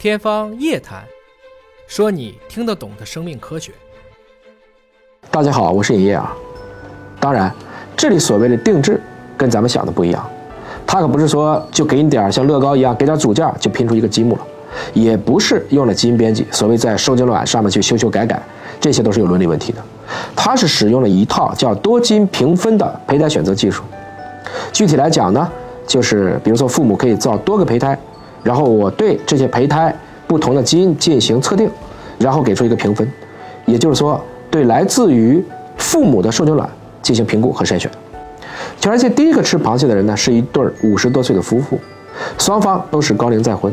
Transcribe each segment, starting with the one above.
天方夜谭，说你听得懂的生命科学。大家好，我是尹烨啊。当然，这里所谓的定制跟咱们想的不一样，它可不是说就给你点像乐高一样给点组件就拼出一个积木了，也不是用了基因编辑，所谓在受精卵上面去修修改改，这些都是有伦理问题的。它是使用了一套叫多基因评分的胚胎选择技术。具体来讲呢，就是比如说父母可以造多个胚胎。然后我对这些胚胎不同的基因进行测定，然后给出一个评分，也就是说，对来自于父母的受精卵进行评估和筛选。全世界第一个吃螃蟹的人呢，是一对五十多岁的夫妇，双方都是高龄再婚，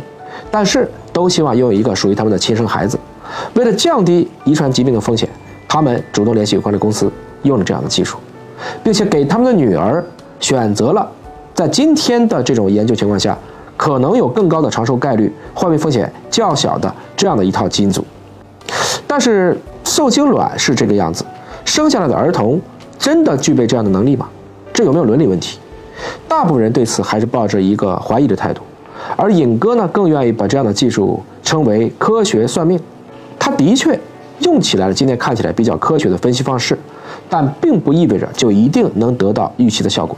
但是都希望拥有一个属于他们的亲生孩子。为了降低遗传疾病的风险，他们主动联系有关的公司，用了这样的技术，并且给他们的女儿选择了在今天的这种研究情况下。可能有更高的长寿概率、患病风险较小的这样的一套基因组，但是受精卵是这个样子，生下来的儿童真的具备这样的能力吗？这有没有伦理问题？大部分人对此还是抱着一个怀疑的态度，而尹哥呢，更愿意把这样的技术称为科学算命。他的确用起来了，今天看起来比较科学的分析方式，但并不意味着就一定能得到预期的效果。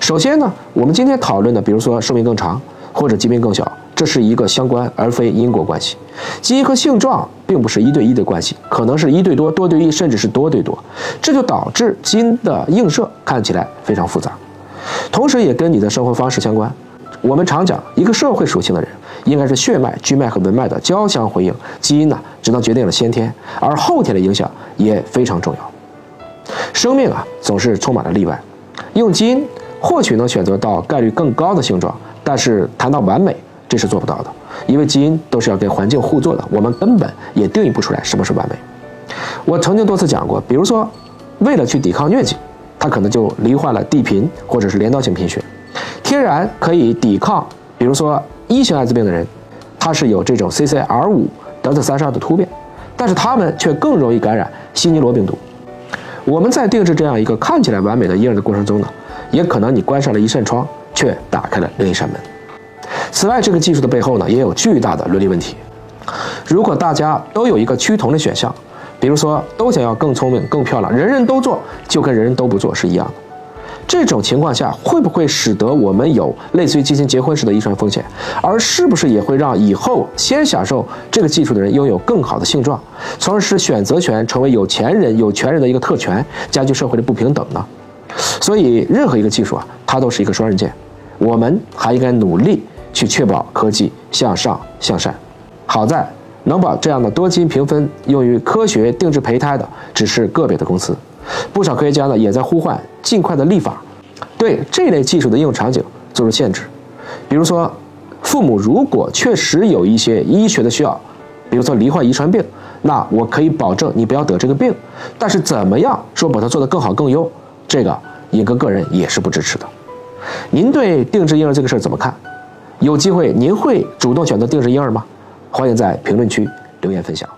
首先呢，我们今天讨论的，比如说寿命更长或者疾病更小，这是一个相关而非因果关系。基因和性状并不是一对一的关系，可能是一对多、多对一，甚至是多对多，这就导致基因的映射看起来非常复杂。同时，也跟你的生活方式相关。我们常讲，一个社会属性的人，应该是血脉、居脉和文脉的交相回应。基因呢，只能决定了先天，而后天的影响也非常重要。生命啊，总是充满了例外。用基因。或许能选择到概率更高的性状，但是谈到完美，这是做不到的，因为基因都是要跟环境互作的，我们根本也定义不出来什么是完美。我曾经多次讲过，比如说，为了去抵抗疟疾，他可能就罹患了地贫或者是镰刀型贫血。天然可以抵抗，比如说一型艾滋病的人，他是有这种 CCR5 德尔塔三十二的突变，但是他们却更容易感染西尼罗病毒。我们在定制这样一个看起来完美的婴儿的过程中呢？也可能你关上了一扇窗，却打开了另一扇门。此外，这个技术的背后呢，也有巨大的伦理问题。如果大家都有一个趋同的选项，比如说都想要更聪明、更漂亮，人人都做，就跟人人都不做是一样的。这种情况下，会不会使得我们有类似于进行结婚时的遗传风险？而是不是也会让以后先享受这个技术的人拥有更好的性状，从而使选择权成为有钱人、有权人的一个特权，加剧社会的不平等呢？所以，任何一个技术啊，它都是一个双刃剑。我们还应该努力去确保科技向上向善。好在能把这样的多基因评分用于科学定制胚胎的，只是个别的公司。不少科学家呢，也在呼唤尽快的立法，对这类技术的应用场景做出限制。比如说，父母如果确实有一些医学的需要，比如说罹患遗传病，那我可以保证你不要得这个病。但是怎么样说把它做得更好更优？这个尹哥个人也是不支持的。您对定制婴儿这个事儿怎么看？有机会您会主动选择定制婴儿吗？欢迎在评论区留言分享。